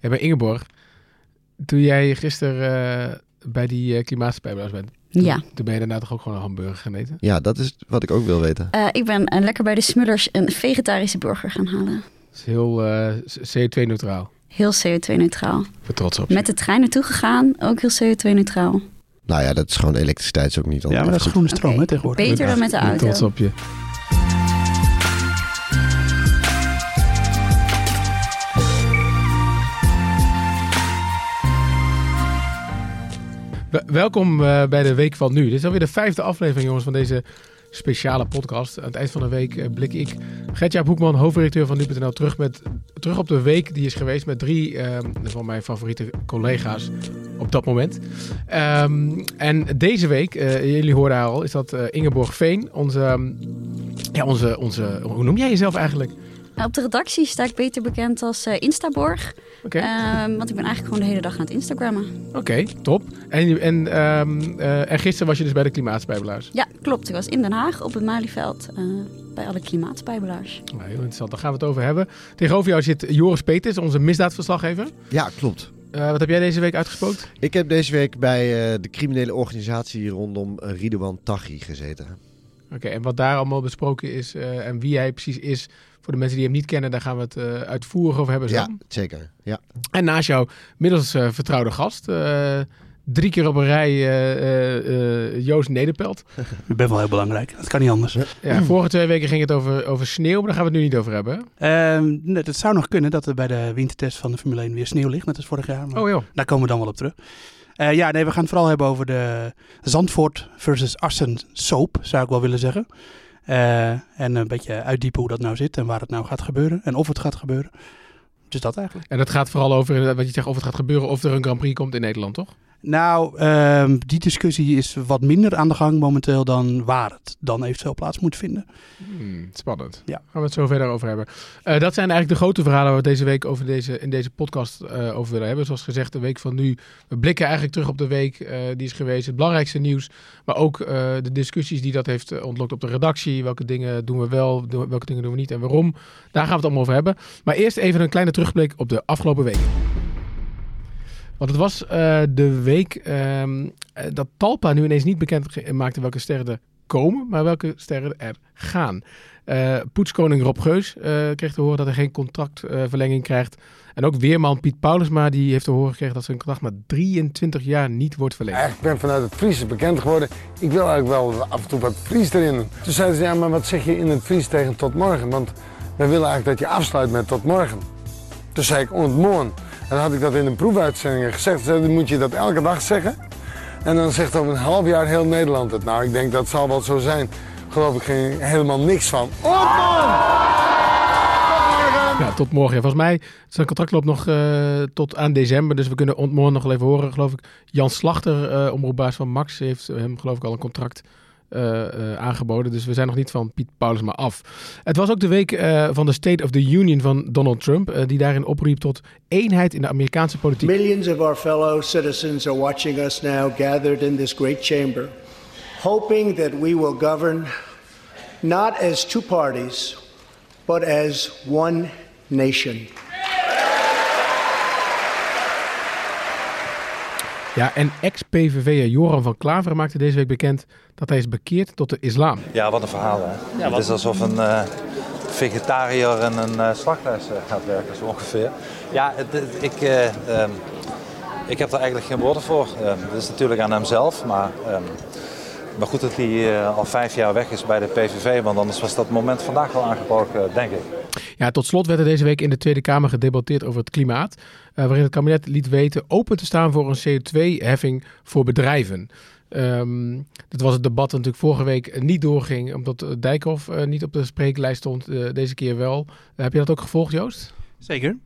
Ja, bij Ingeborg, toen jij gisteren eh, bij die uh, klimaatspijbelaars bent, toen, Ja. toen ben je daarna toch ook gewoon een hamburger gaan eten? Ja, dat is wat ik ook wil weten. Eh, ik ben lekker bij de Smullers een vegetarische burger gaan halen. Dat is heel eh, CO2-neutraal. Heel CO2-neutraal. Ik ben trots op je. Met de trein naartoe gegaan, ook heel CO2-neutraal. Nou ja, dat is gewoon elektriciteit is ook niet Ja, maar dat is groene stroom hè, tegenwoordig. Beter dan met de Ik ben auto. trots op je. Welkom eh, bij de Week van Nu. Dit is alweer de vijfde aflevering, jongens, van deze speciale podcast. Aan het eind van de week eh, blik ik, Gertjaap Hoekman, hoofdredacteur van Nu.nl, terug, met, terug op de week die is geweest met drie van mijn favoriete collega's op dat moment. Ehm, en deze week, eh, jullie haar al, is dat Ingeborg Veen, onze, ehm, ja, onze, onze, hoe noem jij jezelf eigenlijk? Op de redactie sta ik beter bekend als eh, Instaborg. Oké, Ehm, want ik ben eigenlijk gewoon de hele dag aan het Instagrammen. Oké, top. En, en, ehm, eh, en gisteren was je dus bij de Klimaatspijbelaars. Ja, klopt. Ik was in Den Haag op het Malieveld eh, bij alle klimaatspijbelaars. Nou, heel interessant, daar gaan we het over hebben. Tegenover jou zit Joris Peters, onze misdaadverslaggever. Ja, klopt. Eh, wat heb jij deze week uitgespookt? Ik heb deze week bij eh, de criminele organisatie rondom uh, Ridouan Taghi gezeten. Oké, en wat daar allemaal besproken is eh, en wie hij precies is, voor de mensen die hem niet kennen, daar gaan we het eh, uitvoerig over hebben. Zo. Ja, zeker. Ja. En naast jou, middels eh, vertrouwde gast, eh, drie keer op een rij eh, eh, eh, Joost Nederpelt. Ik ben wel heel belangrijk. Dat kan niet anders. Ja, vorige twee weken ging het over, over sneeuw, maar daar gaan we het nu niet over hebben. hè? Ehm, het zou nog kunnen dat er bij de wintertest van de Formule 1 weer sneeuw ligt, net als vorig jaar. Maar Oh joh. daar komen we dan wel op terug. Eh, ja, nee, we gaan het vooral hebben over de Zandvoort versus Assen soap, zou ik wel willen zeggen. Eh, en een beetje uitdiepen hoe dat nou zit en waar het nou gaat gebeuren en of het gaat gebeuren. Dus dat eigenlijk. En dat gaat vooral over inderdaad, wat je zegt, of het gaat gebeuren, of er een Grand Prix komt in Nederland, toch? Nou, ehm, die discussie is wat minder aan de gang momenteel dan waar het dan eventueel plaats moet vinden. Hmm, spannend. Ja. Gaan we het zo verder over hebben. Eh, dat zijn eigenlijk de grote verhalen waar we deze week over deze, in deze podcast eh, over willen hebben. Zoals gezegd, de week van nu. We blikken eigenlijk terug op de week eh, die is geweest. Het belangrijkste nieuws. Maar ook de discussies die dat heeft ontlokt op de redactie. Welke dingen doen we wel, doen- welke dingen doen we niet en waarom. Daar gaan we het allemaal over hebben. Maar eerst even een kleine terugblik op de afgelopen week. Want het was eh, de week ehm, eh, dat Talpa nu ineens niet bekend maakte welke sterren er komen, maar welke sterren er gaan. Eh, poetskoning Rob Geus kreeg te horen dat hij geen contractverlenging krijgt. En ook weerman Piet Paulusma die heeft te horen gekregen dat zijn contract maar 23 jaar niet wordt verlengd. Eigenlijk ben ik vanuit het Friese bekend geworden. Ik wil eigenlijk wel af en toe wat Fries erin. Toen zeiden ze, ja, maar wat zeg je in het Fries tegen tot morgen? Want wij willen eigenlijk dat je afsluit met tot morgen. Toen zei ik ontmoen. En dan had ik dat in een proefuitzending gezegd. Dan moet je dat elke dag zeggen. En dan zegt over een half jaar heel Nederland het. Nou, ik denk dat zal wel zo zijn. Geloof ik geen, helemaal niks van. Ontmoen! Ja, tot morgen. Volgens mij, zijn contract loopt nog eh, tot aan december. Dus we kunnen ont- morgen nog even horen. Geloof ik, Jan Slachter, eh omroepbaas van Max, heeft hem geloof ik al een contract aangeboden. Dus we zijn nog niet van Piet Paulusma af. Het was ook de week eh, van de State of the Union van Donald Trump. eh, die daarin opriep tot eenheid in de Amerikaanse politiek. Millions of our fellow citizens are watching us now gathered in this great chamber, hoping that we will govern not as two parties, but as one nation. Ja, en ex-PVV'er Joran van Klaveren maakte deze week bekend dat hij is bekeerd tot de islam. Ja, wat een verhaal hè. het is alsof een eh, vegetariër in een eh slachthuis eh, gaat werken, zo ongeveer. Ja, het, het- ik, eh, ehm, ik heb daar eigenlijk geen woorden voor. Ehm, Het is natuurlijk aan hemzelf, maar, ehm, maar goed dat hij eh, al vijf jaar weg is bij de PVV, want anders was dat moment vandaag wel aangebroken, denk ik. Ja, tot slot werd er deze week in de Tweede Kamer gedebatteerd over het klimaat. Eh, waarin het kabinet liet weten open te staan voor een CO2-heffing voor bedrijven. Ehm dat was het debat dat natuurlijk vorige week niet doorging, omdat eh, Dijkhoff eh, niet op de spreeklijst stond. deze keer wel. Heb je dat ook gevolgd, Joost? Zeker.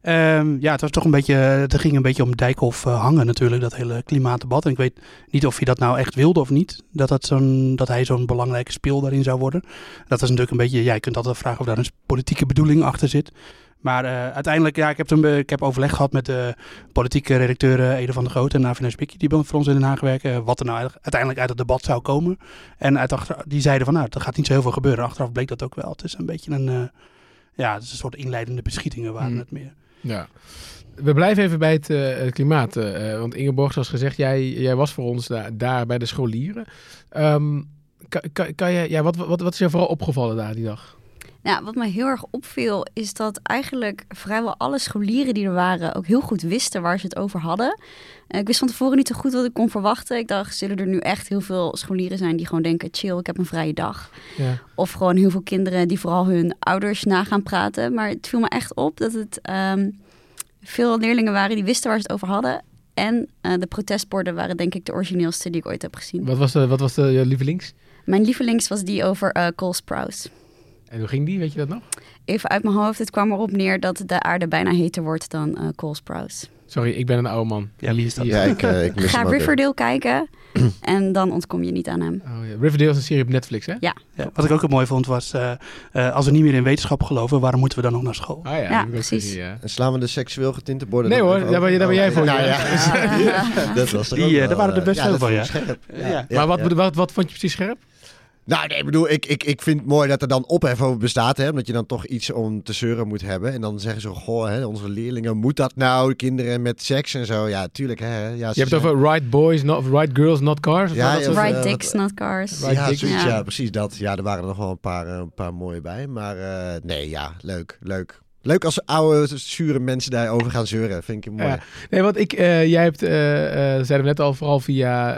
Ehm, ja, het was toch een beetje, het ging een beetje om Dijkhoff hangen natuurlijk, dat hele klimaatdebat. En ik weet niet of hij dat nou echt wilde of niet, dat, dat, zo'n, dat hij zo'n belangrijke speel daarin zou worden. Dat is natuurlijk een beetje, ja, je kunt altijd vragen of daar een politieke bedoeling achter zit. Maar eh, uiteindelijk, ja, ik heb, toen, ik heb overleg gehad met de politieke redacteuren Ede van der Groot en Navin Spikkie, die bij- voor ons in Den Haag werken, eh, wat er nou uiteindelijk uit het debat zou komen. En uit achter, die zeiden van, nou, er gaat niet zo heel veel gebeuren. Achteraf bleek dat ook wel. Het is een beetje een, eh, ja, het is een soort inleidende beschietingen waren Hmm. het meer. Ja. we blijven even bij het, uh, het klimaat. Uh, want Ingeborg, zoals gezegd, jij, jij was voor ons daar, daar bij de scholieren. Um, kan, kan, kan je, ja, wat, wat, wat is je vooral opgevallen daar die dag? Ja, wat mij heel erg opviel is dat eigenlijk vrijwel alle scholieren die er waren ook heel goed wisten waar ze het over hadden. Ik wist van tevoren niet zo goed wat ik kon verwachten. Ik dacht, zullen er nu echt heel veel scholieren zijn die gewoon denken, chill, ik heb een vrije dag. Ja. Of gewoon heel veel kinderen die vooral hun ouders na gaan praten. Maar het viel me echt op dat het um, veel leerlingen waren die wisten waar ze het over hadden. En uh, de protestborden waren denk ik de origineelste die ik ooit heb gezien. Wat was de, wat was de je lievelings? Mijn lievelings was die over uh, Cole Sprouse. En hoe ging die, weet je dat nog? Even uit mijn hoofd, het kwam erop neer dat de aarde bijna heter wordt dan uh, Cole Sprouse. Sorry, ik ben een oude man. Ja, wie is dat? Ja, ik, uh, ik mis Ga Riverdale kijken en dan ontkom je niet aan hem. Oh, ja. Riverdale is een serie op Netflix, hè? Ja. ja wat ik ook mooi vond was, uh, uh, als we niet meer in wetenschap geloven, waarom moeten we dan nog naar school? Ah, ja, ja precies. En slaan we de seksueel getinte borden? Nee hoor, daar ben, daar ben jij voor. Nou, ja. dat was Die, wel, daar waren er best veel van, ja. Scherp. Maar wat, wat, wat vond je precies scherp? Nou, nee, ik bedoel, ik, ik, ik vind het mooi dat er dan ophef over bestaat. Hè, omdat je dan toch iets om te zeuren moet hebben. En dan zeggen ze, goh, hè, onze leerlingen, moet dat nou? Kinderen met seks en zo. Ja, tuurlijk. Hè, ja, je hebt het over right boys, not, right girls, not cars? Ja, ja right uh, dicks, not cars. Right ja, dicks. ja, precies dat. Ja, er waren er nog wel een paar, een paar mooie bij. Maar uh, nee, ja, leuk, leuk. Leuk als oude, zure mensen daarover gaan zeuren. Vind ik mooi. Ja. Nee, want ik, uh, jij hebt, uh, uh, zeiden we net al, vooral via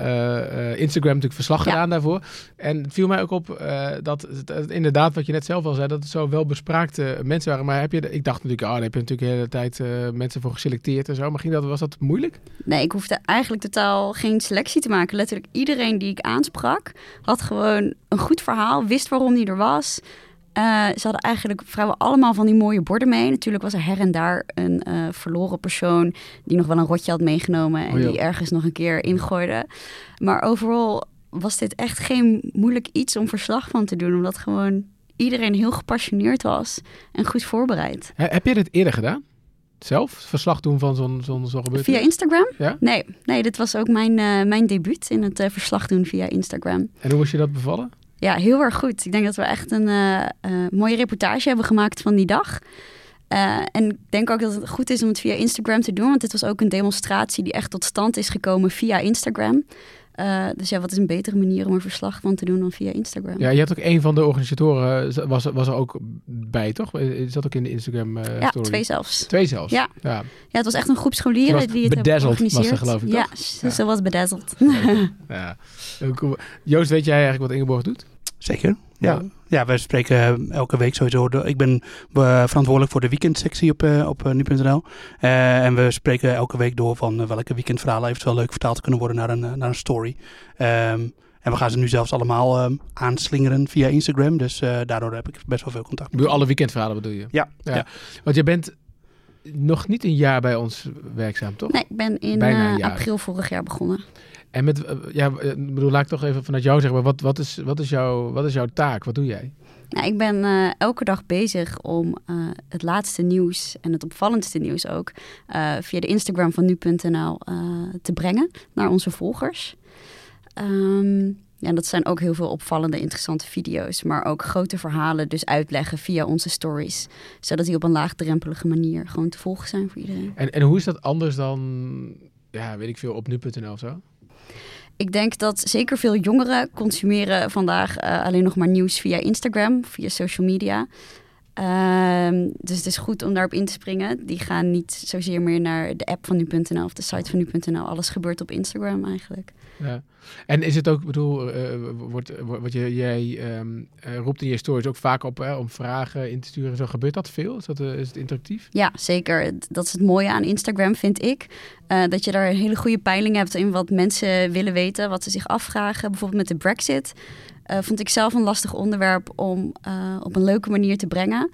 Instagram natuurlijk verslag ja. gedaan daarvoor. En het viel mij ook op dat het, inderdaad, wat je net zelf al zei, dat het zo wel bespraakte mensen waren. Maar heb je, ik dacht natuurlijk, oh, daar heb je natuurlijk de hele tijd mensen voor geselecteerd en zo. Maar ging dat, was dat moeilijk? Nee, ik hoefde eigenlijk totaal geen selectie te maken. Letterlijk iedereen die ik aansprak, had gewoon een goed verhaal, wist waarom die er was. Uh, ze hadden eigenlijk vrijwel allemaal van die mooie borden mee. Natuurlijk was er her en daar een uh, verloren persoon die nog wel een rotje had meegenomen en oh, die ergens nog een keer ingooide. Maar overal was dit echt geen moeilijk iets om verslag van te doen, omdat gewoon iedereen heel gepassioneerd was en goed voorbereid. heb je dit eerder gedaan? Zelf verslag doen van zo'n zo'n zo gebeurtenis? Via Instagram? Ja? Nee, nee, dit was ook mijn, uh, mijn debuut in het verslag doen via Instagram. En hoe was je dat bevallen? Ja, heel erg goed. Ik denk dat we echt een uh, uh, mooie reportage hebben gemaakt van die dag. Uh, en ik denk ook dat het goed is om het via Instagram te doen, want dit was ook een demonstratie die echt tot stand is gekomen via Instagram. Uh, dus ja, wat is een betere manier om een verslag van te doen dan via Instagram? Ja, je had ook een van de organisatoren, was, was er ook bij, toch? Is dat ook in de Instagram uh, ja, story? twee zelfs. Twee zelfs? Ja. ja. ja het was echt een groep scholieren die het hebben georganiseerd. was er, geloof ik, Ja, ja. ze was bedazzeld. ja. Joost, weet jij eigenlijk wat Ingeborg doet? Zeker. Ja. ja, wij spreken elke week sowieso. Ik ben verantwoordelijk voor de weekendsectie op, uh, op nu.nl. Uh, en we spreken elke week door van welke weekendverhalen eventueel leuk vertaald kunnen worden naar een, naar een story. Um, en we gaan ze nu zelfs allemaal um, aanslingeren via Instagram. Dus daardoor heb ik best wel veel contact. Met alle weekendverhalen bedoel je? Ja. ja. ja. Want je bent nog niet een jaar bij ons werkzaam, toch? Nee, ik ben in april vorig jaar begonnen. En met, eh, ja, eh, bedoel, laat ik toch even vanuit jou zeggen, wat, wat, is, wat, is, jouw, wat is jouw taak? Wat doe jij? Nou, ik ben uh, elke dag bezig om uh, het laatste nieuws en het opvallendste nieuws ook uh, via de Instagram van nu.nl te brengen naar onze volgers. Um, ja, dat zijn ook heel veel opvallende, interessante video's, maar ook grote verhalen, dus uitleggen via onze stories, zodat die op een laagdrempelige manier gewoon te volgen zijn voor iedereen. En, en hoe is dat anders dan, ja, weet ik veel, op nu.nl of zo? Ik denk dat zeker veel jongeren consumeren vandaag uh, alleen nog maar nieuws via Instagram, via social media. Uh, dus het is goed om daarop in te springen. Die gaan niet zozeer meer naar de app van nu.nl of de site van nu.nl. Alles gebeurt op Instagram eigenlijk. Ja. En is het ook, bedoel, uh, wordt, wat je, jij um, uh, roept in je stories ook vaak op hè, om vragen in te sturen. Zo gebeurt dat veel? Is, dat, uh, is het interactief? Ja, zeker. Dat is het mooie aan Instagram, vind ik. dat je daar een hele goede peiling hebt in wat mensen willen weten, wat ze zich afvragen. Bijvoorbeeld met de Brexit. Vond ik zelf een lastig onderwerp om op een leuke manier te brengen.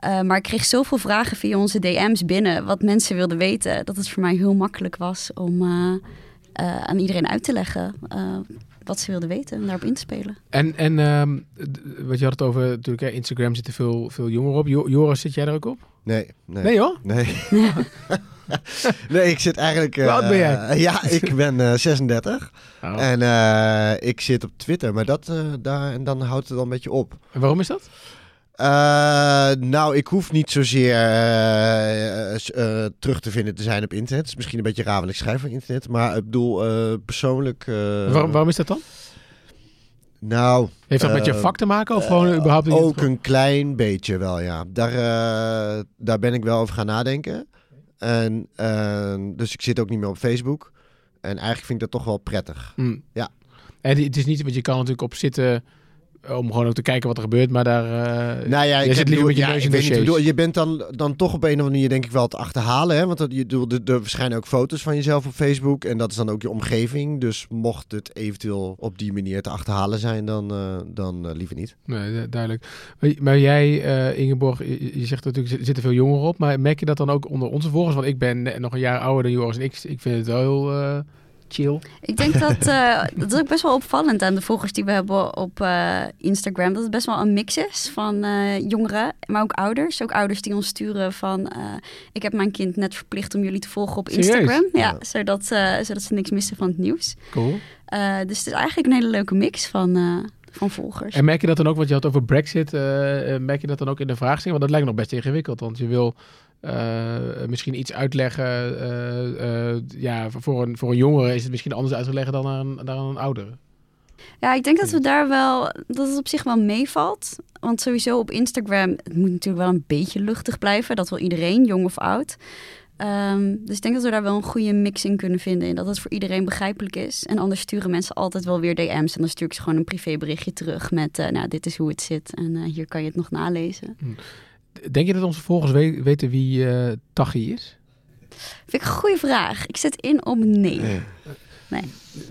maar ik kreeg zoveel vragen via onze DM's binnen, wat mensen wilden weten, dat het voor mij heel makkelijk was om uh, aan iedereen uit te leggen uh, wat ze wilden weten en daarop in te spelen. En, en uh, wat je had het over, natuurlijk, hè, Instagram zitten veel, veel jongeren op. Joris, zit jij er ook op? Nee. Nee, nee hoor? Nee. nee, ik zit eigenlijk... Uh, oud ben jij? ja, ik ben 36. Oh. En ik zit op Twitter, maar dat, daar, en dan houdt het al een beetje op. En waarom is dat? Nou, ik hoef niet zozeer terug te vinden te zijn op internet. Het is misschien een beetje raar wat ik schrijf van internet. Maar ik bedoel, persoonlijk... Waarom, waarom is dat dan? Nou... Heeft dat met je vak te maken of gewoon überhaupt... Ook een klein beetje wel, ja. Daar, daar ben ik wel over gaan nadenken. En, dus ik zit ook niet meer op Facebook. En eigenlijk vind ik dat toch wel prettig. Mm. Ja. En het is niet, want je kan natuurlijk op zitten om gewoon ook te kijken wat er gebeurt, maar daar uh, nou ja, je zit liever met je neus in de bedoel, Je bent dan, dan toch op een of andere manier denk ik wel te achterhalen. Hè? Want dat, je, er, er verschijnen ook foto's van jezelf op Facebook en dat is dan ook je omgeving. Dus mocht het eventueel op die manier te achterhalen zijn, dan, uh, dan uh, liever niet. Nee, duidelijk. Maar, maar jij, Ingeborg, je, je, zegt natuurlijk, er zitten veel jongeren op. Maar merk je dat dan ook onder onze volgers? Want ik ben nog een jaar ouder dan Joris en ik, ik vind het wel heel chill. Ik denk dat uh, dat is ook best wel opvallend aan de volgers die we hebben op uh, Instagram. Dat het best wel een mix is van uh, jongeren, maar ook ouders. Ook ouders die ons sturen van ik heb mijn kind net verplicht om jullie te volgen op Instagram. Ja, ja, Zodat, zodat ze niks missen van het nieuws. Cool. dus het is eigenlijk een hele leuke mix van van volgers. En merk je dat dan ook, wat je had over Brexit, uh, merk je dat dan ook in de vraagstelling? Want dat lijkt nog best ingewikkeld, want je wil uh, misschien iets uitleggen. Uh, ja, voor een, voor een jongere is het misschien anders uitleggen dan aan een, dan aan een oudere. Ja, ik denk dat we daar wel, dat het op zich wel meevalt. Want sowieso op Instagram, het moet natuurlijk wel een beetje luchtig blijven. Dat wil iedereen, jong of oud. Um, dus ik denk dat we daar wel een goede mix in kunnen vinden. En dat het voor iedereen begrijpelijk is. En anders sturen mensen altijd wel weer DM's. En dan stuur ik ze gewoon een privéberichtje terug met... Uh, nou, dit is hoe het zit. En uh, hier kan je het nog nalezen. Denk je dat onze volgers weten wie uh, Tachi is? Vind ik een goede vraag. Ik zet in op nee. nee.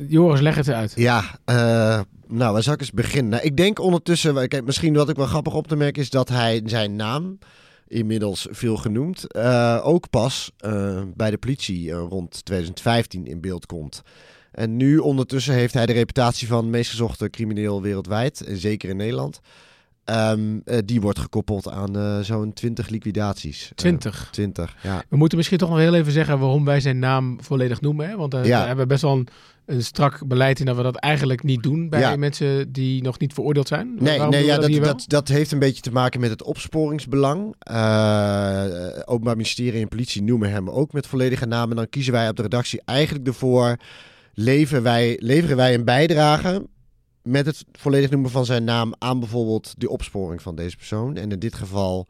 Joris, leg het uit. Ja, uh, nou, waar zal ik eens beginnen? Nou, ik denk ondertussen, kijk, misschien wat ik wel grappig op te merken is dat hij zijn naam, inmiddels veel genoemd, uh, ook pas bij de politie rond 2015 in beeld komt. En nu ondertussen heeft hij de reputatie van meest gezochte crimineel wereldwijd, en zeker in Nederland. Um, uh, die wordt gekoppeld aan uh, zo'n 20 liquidaties. 20? Uh, 20, ja. We moeten misschien toch nog heel even zeggen waarom wij zijn naam volledig noemen. Hè? Want ja. we hebben best wel een, een, strak beleid in dat we dat eigenlijk niet doen bij ja. mensen die nog niet veroordeeld zijn. Nee, nee ja, dat, dat, dat, dat, heeft een beetje te maken met het opsporingsbelang. Openbaar Ministerie en politie noemen hem ook met volledige naam. En dan kiezen wij op de redactie eigenlijk ervoor... Leveren wij, leveren wij een bijdrage met het volledig noemen van zijn naam aan bijvoorbeeld de opsporing van deze persoon. En in dit geval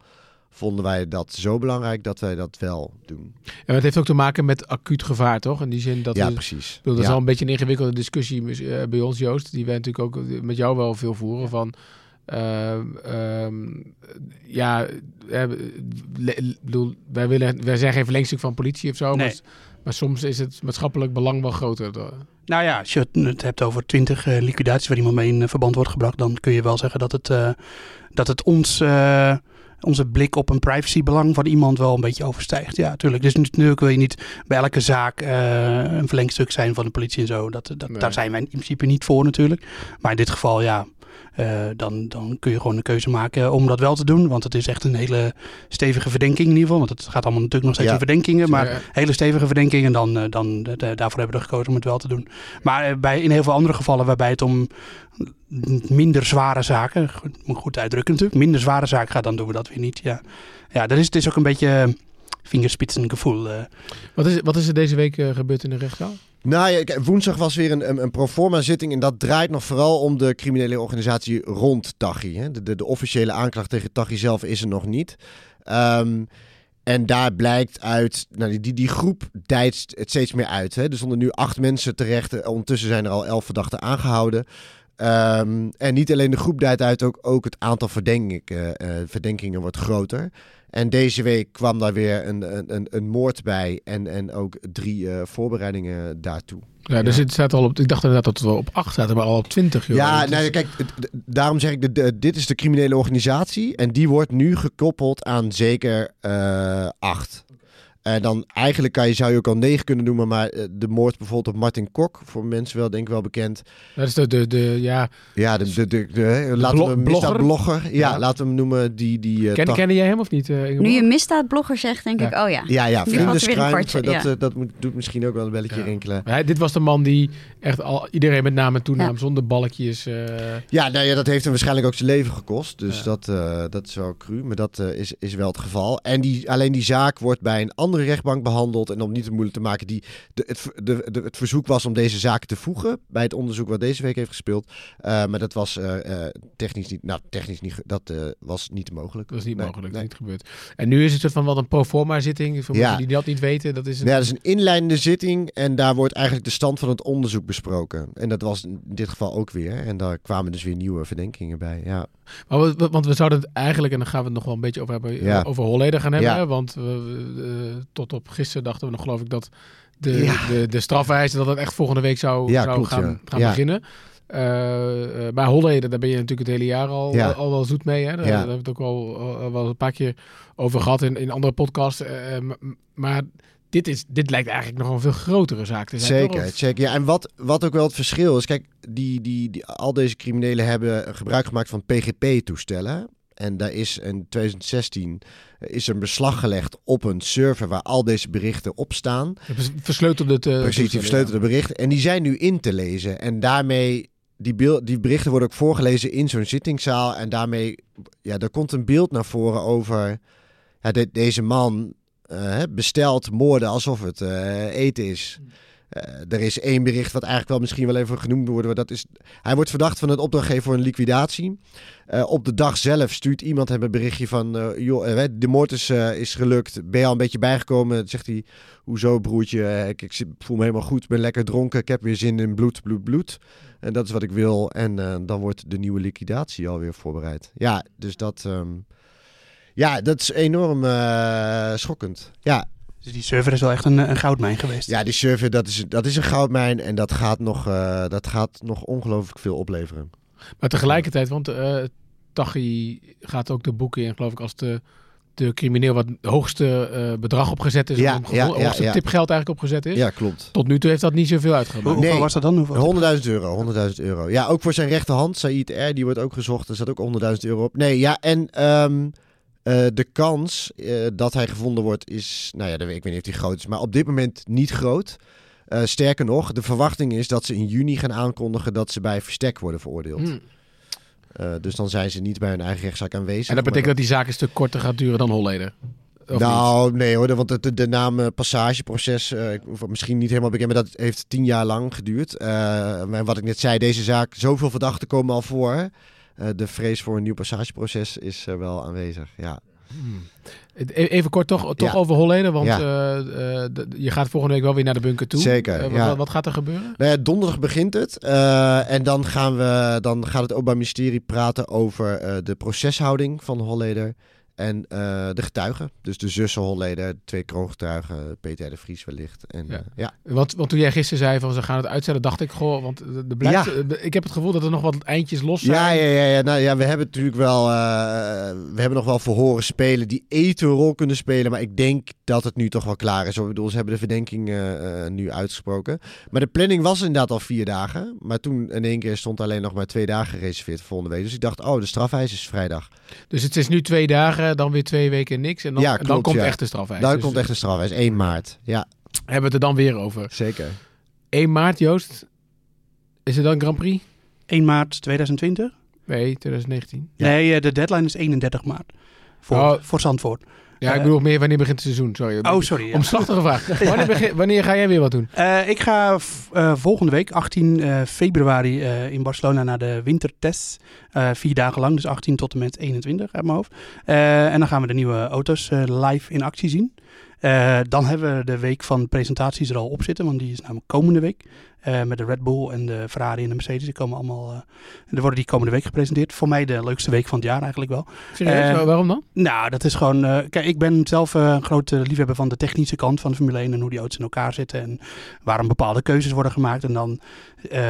vonden wij dat zo belangrijk dat wij dat wel doen. En het heeft ook te maken met acuut gevaar, toch? In die zin dat ja, precies. dat is al een beetje een ingewikkelde discussie uh, bij ons, Joost, die wij natuurlijk ook met jou wel veel voeren van. Uh, um, ja, uh, bedoel, wij, willen, wij zijn geen verlengstuk van politie of zo, nee. maar, maar, soms is het maatschappelijk belang wel groter. Nou ja, als je het hebt over twintig uh, liquidaties waar iemand mee in verband wordt gebracht, dan kun je wel zeggen dat het, uh, dat het ons, onze blik op een privacybelang van iemand wel een beetje overstijgt. Ja, natuurlijk. Dus natuurlijk wil je niet bij elke zaak een verlengstuk zijn van de politie en zo. Dat, dat, nee. Daar zijn wij in principe niet voor natuurlijk. Maar in dit geval, ja, uh, dan, dan kun je gewoon een keuze maken om dat wel te doen. Want het is echt een hele stevige verdenking in ieder geval. Want het gaat allemaal natuurlijk nog steeds Ja. om verdenkingen. Maar Ja. hele stevige verdenking. En dan, eh, dan eh, daarvoor hebben we er gekozen om het wel te doen. Maar eh, bij, in heel veel andere gevallen waarbij het om minder zware zaken, goed- moet goed uitdrukken natuurlijk, minder zware zaken gaat, dan doen we dat weer niet. Ja, ja dat is, het is ook een beetje vingerspitsengevoel. eh. Wat is, wat is er deze week eh, gebeurd in de rechtszaal? Nou ja, woensdag was weer een, een, een proforma zitting en dat draait nog vooral om de criminele organisatie rond Taghi. Hè. De, de, de officiële aanklacht tegen Taghi zelf is er nog niet. Ehm, en daar blijkt uit, nou, die- die, die groep dijt het steeds meer uit. Hè. Er stonden nu acht mensen terecht, eh, ondertussen zijn er al elf verdachten aangehouden. Ehm, en niet alleen de groep dijt uit, ook, ook het aantal verdenkingen, eh, verdenkingen wordt groter. En deze week kwam daar weer een, een, een, een moord bij en, en ook drie eh, voorbereidingen daartoe. Ja, dus het staat al op. Ik dacht inderdaad dat het wel op 8 staat, maar al op 20. Joh. Ja, nou, kijk, daarom zeg ik, de, de- dit is de criminele organisatie en die wordt nu gekoppeld aan zeker eh, acht. En dan eigenlijk kan je, zou je ook al negen kunnen noemen, maar eh, de moord bijvoorbeeld op Martin Kok, voor mensen wel denk ik wel bekend. Dat is de, de, de ja... Ja, de, de, de, de- laten blo- we hem blogger? blogger. Ja, Ja. laten we hem noemen. Die, die, eh, Ken, kende jij hem of niet, Ingeborg? Nu je misdaadblogger zegt, denk Ja. ik, oh ja. Ja, ja, kwartje, Dat, ja. dat moet, doet misschien ook wel een belletje Ja. rinkelen. Maar dit was de man die echt al iedereen met naam en toenaam Ja. zonder balkjes... eh, Ja, nou ja, dat heeft hem waarschijnlijk ook zijn leven gekost. Dus Ja. dat, eh, dat is wel cru, maar dat is, is wel het geval. En die, alleen die zaak wordt bij een andere rechtbank behandeld. En om niet te moeilijk te maken, die, de, het, de, de, het verzoek was om deze zaak te voegen bij het onderzoek wat deze week heeft gespeeld. Eh, maar dat was eh, eh, technisch niet, nou technisch niet, dat was niet mogelijk. dat is niet Nee, mogelijk, nee. niet gebeurd. En nu is het soort van wat een pro forma zitting. Voor Ja. mensen die dat niet weten, dat is een... Ja, dat is een inleidende zitting en daar wordt eigenlijk de stand van het onderzoek besproken. En dat was in dit geval ook weer. En daar kwamen dus weer nieuwe verdenkingen bij. Ja, Maar we- want we zouden het eigenlijk, en dan gaan we het nog wel een beetje over hebben, Ja. over Holleder gaan hebben. Ja. Want we, eh, tot op gisteren dachten we nog geloof ik dat de, Ja. de, de strafwijze, dat het echt volgende week zou, zou klopt, gaan, gaan beginnen. Eh, eh, bij Holleder, daar ben je natuurlijk het hele jaar al, al wel zoet mee. Hè? Daar, hebben we het ook al, al wel een paar keer over gehad in, in andere podcasts. maar dit, is, dit lijkt eigenlijk nog een veel grotere zaak te zijn. Zeker, Of- zeker. Ja, en wat, wat ook wel het verschil is, kijk, die, die, die, al deze criminelen hebben gebruik gemaakt van PGP-toestellen. En daar is in 2016 is er een beslag gelegd op een server waar al deze berichten op staan. Vers- Versleutelde te Precies, die versleutelde berichten. En die zijn nu in te lezen. En daarmee, die, beeld, die berichten worden ook voorgelezen in zo'n zittingszaal. En daarmee, ja, er komt een beeld naar voren over ja, de- deze man eh, hè, bestelt moorden alsof het eh, eten is. Eh, er is één bericht wat eigenlijk wel misschien wel even genoemd moet worden. Dat is, hij wordt verdacht van het opdrachtgeven voor een liquidatie. Op de dag zelf stuurt iemand hem een berichtje van... joh, de moord is, is gelukt. Ben je al een beetje bijgekomen? Dan zegt hij, hoezo broertje? Ik, ik voel me helemaal goed, ben lekker dronken. Ik heb weer zin in bloed, bloed, bloed. En dat is wat ik wil. En dan wordt de nieuwe liquidatie alweer voorbereid. Ja, dus dat... ehm, ja, dat is enorm eh, schokkend. Ja, Dus die server is wel echt een, een goudmijn geweest. ja, die server, dat is, dat is een goudmijn. En dat gaat nog, eh, dat gaat nog ongelooflijk veel opleveren. Maar tegelijkertijd, want eh Taghi gaat ook de boeken in, geloof ik, als de, de crimineel wat het hoogste eh, bedrag opgezet is. Ja, ja, hoogste ja. tipgeld eigenlijk opgezet is. Ja, klopt. Tot nu toe heeft dat niet zoveel Hoe- uitgemaakt. hoeveel Nee. was dat dan? Hoeveel? 100.000 euro, 100.000 euro. Ja, ook voor zijn rechterhand, Said R, die wordt ook gezocht. Er staat ook 100.000 euro op. Nee, ja, en ehm, eh, de kans eh, dat hij gevonden wordt is, nou ja, ik weet niet of die groot is, maar op dit moment niet groot. Eh, sterker nog, de verwachting is dat ze in juni gaan aankondigen dat ze bij verstek worden veroordeeld. Hmm. Dus dan zijn ze niet bij hun eigen rechtszaak aanwezig. En dat betekent dat die zaak een stuk korter gaat duren dan Holleder. Of niet? nou, nee hoor, want de, de, de naam passageproces, ik- of misschien niet helemaal bekend, maar dat heeft tien jaar lang geduurd. En wat ik net zei, deze zaak, zoveel verdachten komen al voor. Eh, de vrees voor een nieuw passageproces is eh, wel aanwezig. Ja. E- Even kort toch, toch Ja. over Holleder, want Ja. eh, je gaat volgende week wel weer naar de bunker toe. Zeker, ja. wat, gaat er gebeuren? Nou donderdag begint het. en dan, gaan we, dan gaat het Openbaar Ministerie praten over de proceshouding van Holleder. En eh, de getuigen. Dus de zussen Holleder, twee kroongetuigen, Peter de Vries wellicht. En, Ja. ja. ja. Want, want toen jij gisteren zei van ze gaan het uitzetten, dacht ik goh, want de, de blijft, eh, ik heb het gevoel dat er nog wat eindjes los zijn. Ja, ja, ja, ja. Nou, ja, we hebben natuurlijk wel, eh, we hebben nog wel verhoren spelen die even een rol kunnen spelen, maar ik denk dat het nu toch wel klaar is. Ik bedoel, ze hebben de verdenking eh, eh, nu uitgesproken. Maar de planning was inderdaad al vier dagen, maar toen in één keer stond alleen nog maar twee dagen gereserveerd voor volgende week. Dus ik dacht, oh, de strafeis is vrijdag. Dus het is nu twee dagen, dan weer twee weken niks. En dan, Ja, en dan komt ja. echt de strafeis. Daar Dus komt echt een strafeis, 1 maart. Ja, Hebben we het er dan weer over. zeker. 1 maart, Joost. Is het dan Grand Prix? 1 maart 2020? Nee, 2019. Ja. Nee, eh, de deadline is 31 maart. Voor, Oh. voor Zandvoort. Ja, ik Eh, bedoel meer wanneer begint het seizoen. Sorry. Oh, sorry. ja. Omslachtige vraag. Wanneer, begin- wanneer ga jij weer wat doen? Eh, ik ga eh, volgende week, 18 eh, februari, in Barcelona naar de wintertest. Vier dagen lang, dus 18 tot en met 21 uit mijn hoofd. En dan gaan we de nieuwe auto's live in actie zien. Dan hebben we de week van presentaties er al op zitten, want die is namelijk komende week. Eh, met de Red Bull en de Ferrari en de Mercedes. Die komen allemaal. Uh, die worden die komende week gepresenteerd. Voor mij de leukste week van het jaar eigenlijk wel. Serieus? Uh, waarom dan? Nou, dat is gewoon. kijk, ik ben zelf een grote liefhebber van de technische kant van de Formule 1 en hoe die auto's in elkaar zitten en waarom bepaalde keuzes worden gemaakt. En dan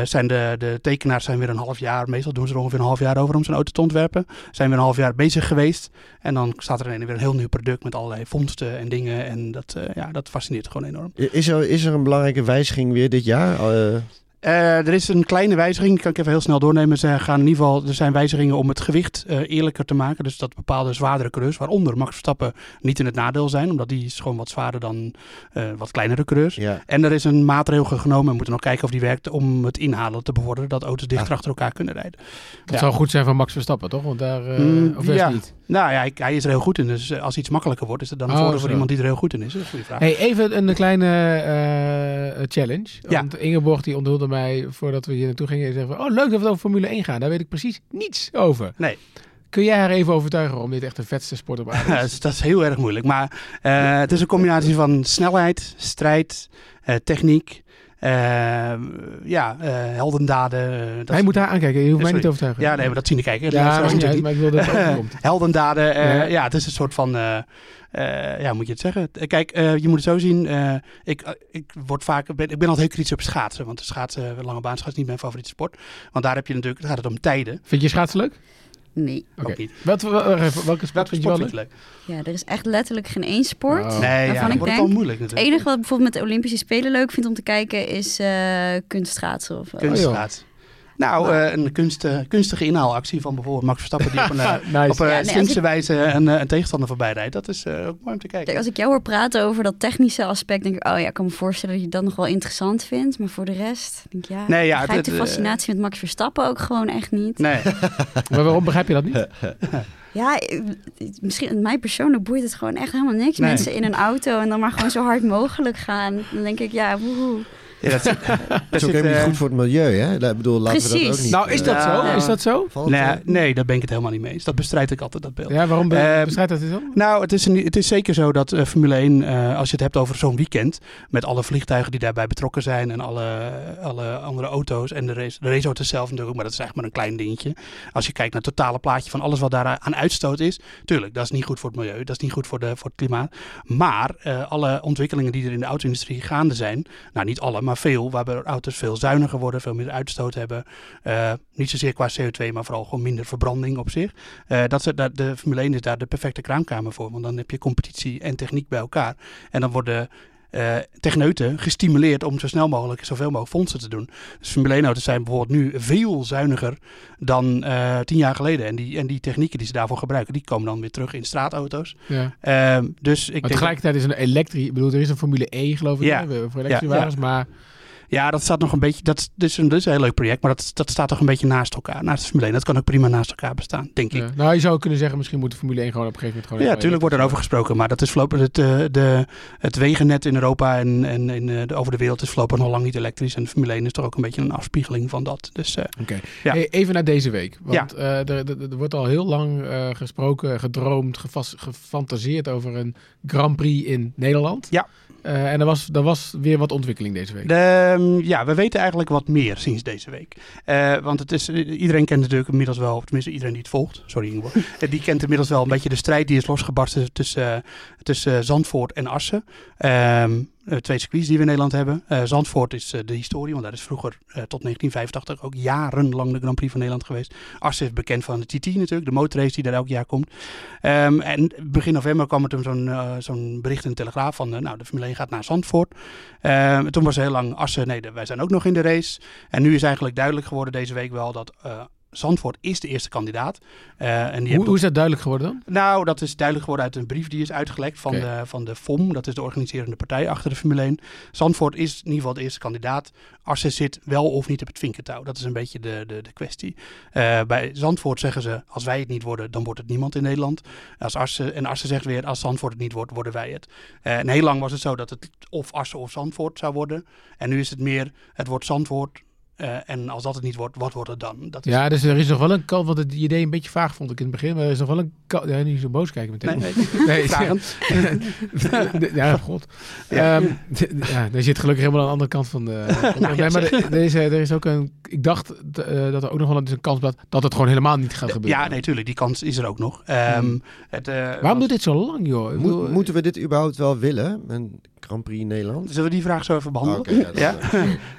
zijn de, de tekenaars zijn weer een half jaar, meestal doen ze er ongeveer een half jaar over om zo'n auto te ontwerpen. Zijn weer een half jaar bezig geweest. En dan staat er weer een heel nieuw product met allerlei vondsten en dingen. En dat, ja, dat fascineert gewoon enorm. Is er, is er een belangrijke wijziging weer dit jaar? the Uh, er is een kleine wijziging, kan ik even heel snel doornemen. Ze gaan in ieder geval, er zijn wijzigingen om het gewicht uh, eerlijker te maken. Dus dat bepaalde zwaardere coureurs, waaronder Max Verstappen, niet in het nadeel zijn. Omdat die is gewoon wat zwaarder dan uh, wat kleinere coureurs. Ja. En er is een maatregel genomen, we moeten nog kijken of die werkt, om het inhalen te bevorderen. Dat auto's dichter Ja. achter elkaar kunnen rijden. Dat Ja. zou goed zijn voor Max Verstappen, toch? Want daar, eh, Mm, of juist ja. niet. Nou ja, hij, hij is er heel goed in. Dus als iets makkelijker wordt, is het dan een Oh, voordeel voor iemand die er heel goed in is. Dat is een goede vraag. Hey, even een kleine eh, challenge. Ja. Want Ingeborg die onthulde mij voordat we hier naartoe gingen. en Zei van, oh leuk dat we over Formule 1 gaan. Daar weet ik precies niets over. Nee. Kun jij haar even overtuigen om dit echt de vetste sport op aarde Ja, is? dat is- heel erg moeilijk. Maar eh, het is een combinatie van snelheid, strijd, eh, techniek, ja, eh, heldendaden. eh, dat Hij moet haar aankijken. Je hoeft mij niet overtuigen. Ja, nee, maar dat zien de kijkers. Ja, Dat maar ik wil dat het overkomt. heldendaden. eh, Ja. ja. het is een soort van, eh, ja, moet je het zeggen? Kijk, je moet het zo zien. ik, ik, word vaak, ben, ik ben altijd heel kritisch op schaatsen. Want de schaatsen, lange baan schaatsen is niet mijn favoriete sport. Want daar heb je natuurlijk, gaat het om tijden. Vind je schaatsen leuk? Nee. Oké. Wat, welke sport vind je wel sport leuk? Ja, er is echt letterlijk geen één sport. Oh. Nee, ja, Waarvan dan ik het denk, wel moeilijk Het natuurlijk. enige wat ik bijvoorbeeld met de Olympische Spelen leuk vind om te kijken is eh kunstschaatsen. Of, Kunstschaats. Nou, eh, een kunst, eh, kunstige inhaalactie van bijvoorbeeld Max Verstappen die op een, eh, Nice. op een Ja, nee, als slinkse ik- wijze een, een tegenstander voorbij rijdt. Dat is eh, ook mooi om te kijken. Kijk, als ik jou hoor praten over dat technische aspect, denk ik, oh ja, ik kan me voorstellen dat je dat nog wel interessant vindt. Maar voor de rest, denk ik, ja, Nee, ja, ik begrijp het- de fascinatie met Max Verstappen ook gewoon echt niet. Nee, Maar waarom begrijp je dat niet? Ja, misschien mij persoonlijk boeit het gewoon echt helemaal niks. Nee. Mensen in een auto en dan maar gewoon zo hard mogelijk gaan. Dan denk ik, ja, woehoe. Ja, dat, dat Dat is ook helemaal niet eh, goed voor het milieu, hè? Ik bedoel, laten we dat ook niet... Nou, is dat eh, zo? Ja. Is dat zo? nee, nee, daar ben ik het helemaal niet mee eens. Dat bestrijd ik altijd, dat beeld. Ja, waarom be- Eh, bestrijdt dat dit dan? Nou, het is, een, het is zeker zo dat eh, Formule 1, eh, als je het hebt over zo'n weekend, met alle vliegtuigen die daarbij betrokken zijn en alle, alle andere auto's en de, race, de raceauto's zelf natuurlijk maar dat is echt maar een klein dingetje. Als je kijkt naar het totale plaatje van alles wat daar aan uitstoot is, tuurlijk, dat is niet goed voor het milieu, dat is niet goed voor, de, voor het klimaat. Maar eh, alle ontwikkelingen die er in de auto-industrie gaande zijn, nou niet alle, maar veel, waarbij auto's veel zuiniger worden, veel minder uitstoot hebben, eh, niet zozeer qua CO2, maar vooral gewoon minder verbranding op zich. Eh, dat ze, dat, de Formule 1 is daar de perfecte kraamkamer voor. Want dan heb je competitie en techniek bij elkaar. En dan worden eh techneuten gestimuleerd om zo snel mogelijk zoveel mogelijk fondsen te doen. Dus Formule 1 auto's zijn bijvoorbeeld nu veel zuiniger dan eh, tien jaar geleden. En die, en die technieken die ze daarvoor gebruiken, die komen dan weer terug in straatauto's. Ja. Ehm, dus ik Maar denk tegelijkertijd is een elektrische... Ik bedoel, er is een Formule E, geloof ik, Ja. voor elektrische Ja, ja. wagens. Maar Ja, dat staat nog een beetje. Dat, is- is een, is een heel leuk project, maar dat, dat staat toch een beetje naast elkaar. Naast de Formule 1. Dat kan ook prima naast elkaar bestaan, denk ik. ja. nou, je zou kunnen zeggen, misschien moet de Formule 1 gewoon op een gegeven moment gewoon... Ja, natuurlijk wordt er over gesproken, maar dat is voorlopig het, eh, de, het wegennet in Europa en, en in, eh, de, over de wereld is voorlopig nog lang niet elektrisch. En de Formule 1 is toch ook een beetje een afspiegeling van dat. Dus eh, Oké. Ja. Hey, even naar deze week. Want eh, er, er, er wordt al heel lang gesproken, gedroomd, gefantaseerd over een Grand Prix in Nederland. Ja. Eh, en er was, er was weer wat ontwikkeling deze week. de, ehm, ja, we weten eigenlijk wat meer sinds deze week. Eh, want het is, iedereen kent natuurlijk inmiddels wel, of tenminste iedereen die het volgt, sorry Ingeborg, eh, die kent inmiddels wel een beetje de strijd die is losgebarsten tussen, eh, tussen eh, Zandvoort en Assen. Eh, twee circuits die we in Nederland hebben. Eh, Zandvoort is eh, de historie, want daar is vroeger eh, tot 1985 ook jarenlang de Grand Prix van Nederland geweest. Assen is bekend van de TT natuurlijk, de motorrace die daar elk jaar komt. Ehm, en begin november kwam er toen zo'n eh, zo'n bericht in de Telegraaf van, eh, nou de Formule 1 gaat naar Zandvoort. Ehm, toen was heel lang Assen, nee wij zijn ook nog in de race. En nu is eigenlijk duidelijk geworden deze week wel dat... Zandvoort is de eerste kandidaat. Eh, en die Hoe, hoe is dat duidelijk geworden dan? nou, dat is duidelijk geworden uit een brief die is uitgelekt van, de, van de FOM. Dat is de organiserende partij achter de Formule 1. Zandvoort is in ieder geval de eerste kandidaat. Assen zit wel of niet op het vinkentouw. Dat is een beetje de, de, de kwestie. Eh, bij Zandvoort zeggen ze, als wij het niet worden, dan wordt het niemand in Nederland. Als Assen, en Assen zegt weer, als Zandvoort het niet wordt, worden wij het. Eh, en heel lang was het zo dat het of Assen of Zandvoort zou worden. En nu is het meer, het wordt Zandvoort... Eh, en als dat het niet wordt, wat wordt het dan? Dat is Ja, dus er is nog wel een kant, want het idee een beetje vaag vond ik in het begin, maar er is nog wel een kant, ja, niet zo boos kijken meteen. Nee, nee. Ja, god. Ja. Ehm, ja, er zit gelukkig helemaal aan de andere kant van de... Nou, nee, maar er, is, er is ook een... Ik dacht eh, dat er ook nog wel een, een kans was dat het gewoon helemaal niet gaat gebeuren. Ja, nee, tuurlijk. Die kans is er ook nog. Ehm, Hmm. het, eh, Waarom was- doet dit zo lang, joh? Moet- moeten we dit überhaupt wel willen? Een Grand Prix Nederland? Zullen we die vraag zo even behandelen? Ja, dat Ja.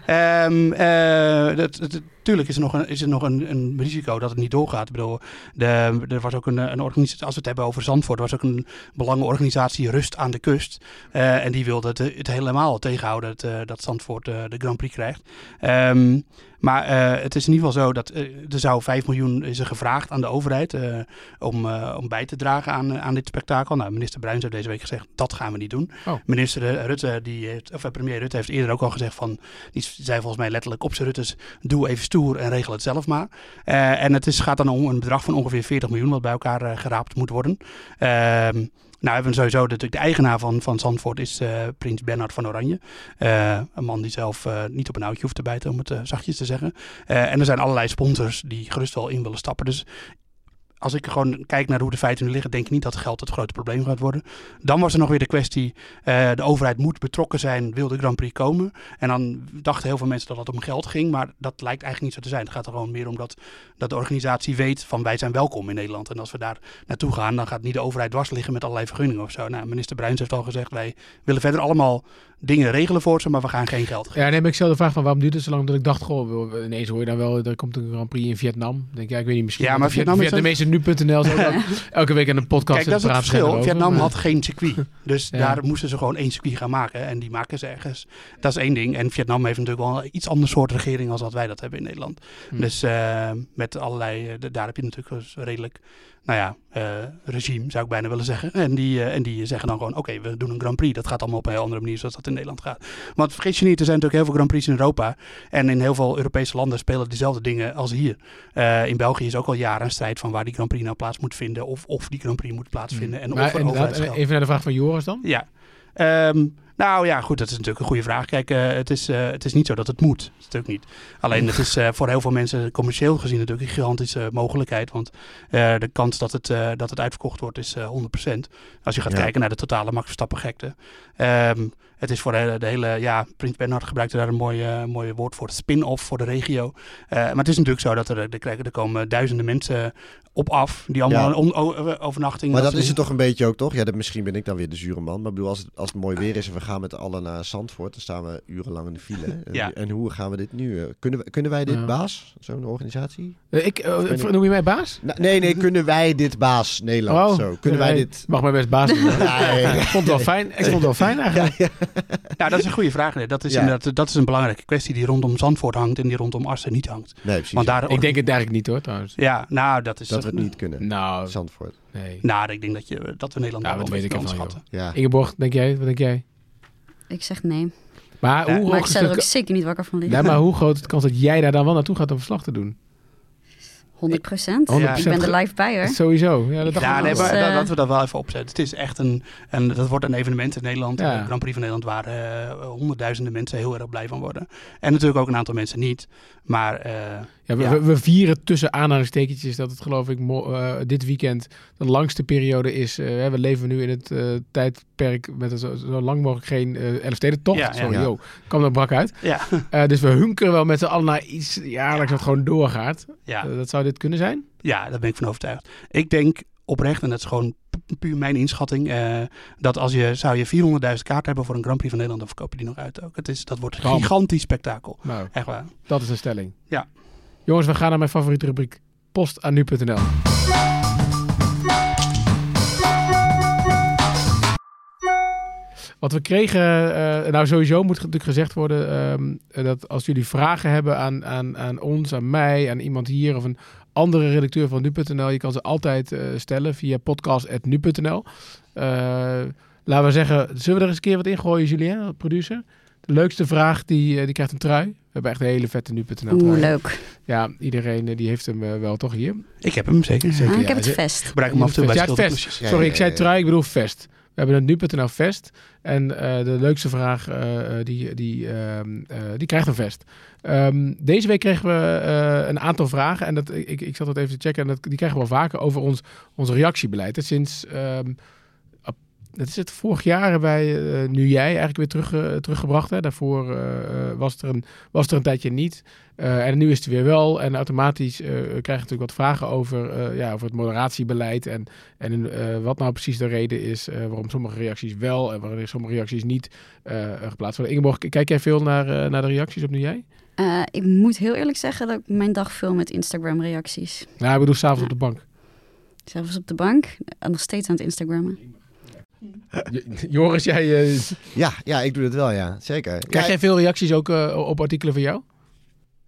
Ehm, eh, dat, dat- tuurlijk is er nog, een, is er nog een, een risico dat het niet doorgaat. Ik bedoel, de, er was ook een, een organisatie, als we het hebben over Zandvoort, was ook een belangenorganisatie Rust aan de Kust. Eh, en die wilde het, het helemaal tegenhouden dat, eh, dat Zandvoort eh, de Grand Prix krijgt. Ehm, maar eh, het is in ieder geval zo dat eh, er zou 5 miljoen is er gevraagd aan de overheid eh, om, om bij te dragen aan, aan dit spektakel. Nou, minister Bruins heeft deze week gezegd dat gaan we niet doen. Oh. Minister Rutte, die heeft, of premier Rutte heeft eerder ook al gezegd van, die zei volgens mij letterlijk op zijn Ruttes, doe even stoer en regel het zelf maar. En het is, gaat dan om een bedrag van ongeveer 40 miljoen wat bij elkaar geraapt moet worden. Nou hebben sowieso natuurlijk de eigenaar van, van Zandvoort is eh, prins Bernhard van Oranje. Eh, een man die zelf eh, niet op een oudje hoeft te bijten, om het zachtjes te zeggen. En er zijn allerlei sponsors die gerust wel in willen stappen. Dus als ik gewoon kijk naar hoe de feiten nu liggen, denk ik niet dat geld het grote probleem gaat worden. Dan was er nog weer de kwestie, eh, de overheid moet betrokken zijn, wil de Grand Prix komen. En dan dachten heel veel mensen dat het om geld ging, maar dat lijkt eigenlijk niet zo te zijn. Het gaat er gewoon meer om dat, dat de organisatie weet van wij zijn welkom in Nederland. En als we daar naartoe gaan, dan gaat niet de overheid dwars liggen met allerlei vergunningen of zo. Nou, minister Bruins heeft al gezegd, wij willen verder allemaal dingen regelen voor ze, maar we gaan geen geld geven. Ja, maar ik stel de vraag van waarom duurt het zo lang? Dat ik dacht, goh, ineens hoor je dan wel, er komt een Grand Prix in Vietnam. Dan denk ik, ja, ik weet niet, misschien... Ja, maar Vietnam is Vietnam is nu.nl is ook elke, week aan een podcast. Kijk, dat is het verschil. erover, Vietnam maar- had geen circuit. Dus Ja. daar moesten ze gewoon één circuit gaan maken. En die maken ze ergens. Dat is één ding. En Vietnam heeft natuurlijk wel een iets ander soort regering als dat wij dat hebben in Nederland. Hm. Dus eh, met allerlei, eh, daar heb je natuurlijk dus redelijk, nou ja, eh, regime zou ik bijna willen zeggen. En die, eh, en die zeggen dan gewoon, oké, we doen een Grand Prix. Dat gaat allemaal op een heel andere manier zoals dat in Nederland gaat. Want vergeet je niet, er zijn natuurlijk heel veel Grand Prix in Europa. En in heel veel Europese landen spelen diezelfde dingen als hier. Eh, in België is ook al jaren een strijd van waar die Grand Prix nou plaats moet vinden. Of of die Grand Prix moet plaatsvinden. En Hm. Maar of er even naar de vraag van Joris dan. Ja. Ehm, nou ja, goed, dat is natuurlijk een goede vraag. Kijk, eh, het, is, eh, het is niet zo dat het moet. Dat is natuurlijk niet. Alleen het is eh, voor heel veel mensen commercieel gezien natuurlijk een gigantische mogelijkheid. Want de kans dat het, dat het uitverkocht wordt is eh 100%. Als je gaat Ja. kijken naar de totale Max Verstappen gekte. Ehm, het is voor de hele, de hele ja, Prins Bernhard gebruikte daar een mooi, eh, mooi woord voor, spin-off voor de regio. Maar het is natuurlijk zo dat er, er komen duizenden mensen op af die allemaal Ja. een on- o- overnachting... Maar dat is het toch een beetje ook, toch? Ja, dat, misschien ben ik dan weer de zure man. Maar ik bedoel, als het, als het mooi weer is en we gaan met z'n allen naar Zandvoort, dan staan we urenlang in de file. En, Ja. en hoe gaan we dit nu? eh, Kunnen, we, kunnen wij dit Ja. baas, zo'n organisatie? Eh, Ik, eh, niet. noem je mij baas? Nee, nee, kunnen wij dit baas Nederland? Oh, zo, kunnen wij dit... Mag mij best baas. Nee. Ik vond het wel fijn. Ik vond het wel fijn eigenlijk. Nou, dat is een goede vraag. Nee. Dat, is Ja. inderdaad, dat is een belangrijke kwestie die rondom Zandvoort hangt en die rondom Assen niet hangt. Nee, precies. Want daar, Ik denk het eigenlijk niet hoor, trouwens. Ja, nou, dat is... dat we het niet kunnen. Nou, Zandvoort. nee. Nou, ik denk dat, je, dat we Nederland Ja, daar wat wel weet een ik onderschatten. Ja. Ingeborg, denk jij? Wat denk jij? Ik zeg nee. Maar Ja, hoe Maar ik zou er ook zeker niet wakker van liggen. Nee, maar hoe groot is de kans dat jij daar dan wel naartoe gaat om verslag te doen? 100 procent. 100% Ik ben er live bij hoor. Sowieso. Ja, dat dacht Ja, nee, maar eh, dat- laten we dat wel even opzetten. Het is echt een, een dat wordt een evenement in Nederland. Ja. De Grand Prix van Nederland waar eh, honderdduizenden mensen heel erg blij van worden. En natuurlijk ook een aantal mensen niet. Maar eh, Ja, we, Ja. we- we vieren tussen aanhalingstekentjes dat het geloof ik mo- eh, dit weekend de langste periode is. Eh, we leven nu in het eh, tijdperk met een zo, zo lang mogelijk geen eh Elfstedentocht. Ja, ja. Sorry, Ja. joh, kwam er brak uit. ja, Eh, dus we hunkeren wel met z'n allen naar iets jaarlijks wat gewoon doorgaat. ja, dat zou dit kunnen zijn? ja, daar ben ik van overtuigd. Ik denk oprecht, en dat is gewoon pu- puur mijn inschatting, eh, dat als je, zou je 400.000 kaarten hebben voor een Grand Prix van Nederland, dan verkoop je die nog uit ook. Het is, dat wordt een gigantisch spektakel. Nou, Echt waar. dat is een stelling. Ja. Jongens, we gaan naar mijn favoriete rubriek. Post aan nu.nl. Wat we kregen, eh, nou sowieso moet natuurlijk gezegd worden ehm, dat als jullie vragen hebben aan, aan, aan ons, aan mij, aan iemand hier of een andere redacteur van nu.nl, je kan ze altijd eh, stellen via podcast.nu.nl. Eh, laten we zeggen, zullen we er eens een keer wat ingooien, Julien, producer? De leukste vraag, die, eh, die krijgt een trui. We hebben echt een hele vette nu.nl Oeh, leuk. Ja, iedereen eh, die heeft hem eh, wel toch hier. Ik heb hem zeker. Zeker, Ah, ik ja. heb het vest. Gebruik hem af en toe bij Ja, het vest. Sorry, ik zei trui, ik bedoel vest. We hebben een nu.nl vest. En eh, de leukste vraag, die, die, ehm, eh, die krijgt een vest. Ehm, deze week kregen we eh, een aantal vragen. En dat, ik, ik zat dat even te checken. En dat, die krijgen we wel vaker over ons, ons reactiebeleid. Sinds... ehm, dat is het vorig jaar hebben wij, eh, nu jij, eigenlijk weer terug, eh, teruggebracht. Hè? Daarvoor eh, was, het er een, was het er een tijdje niet. En nu is het weer wel. En automatisch krijg je natuurlijk wat vragen over, ja, over het moderatiebeleid. En, en wat nou precies de reden is waarom sommige reacties wel en waarom sommige reacties niet geplaatst worden. Ingeborg, kijk jij veel naar, naar de reacties op nu jij? Ik moet heel eerlijk zeggen dat ik mijn dag vul met Instagram-reacties. Nou, we doen s'avonds op de bank. Zelfs op de bank, en nog steeds aan het Instagrammen. Joris, jij, eh, Ja, ja, ik doe dat wel, ja. Zeker. krijg jij veel reacties ook eh, op artikelen van jou?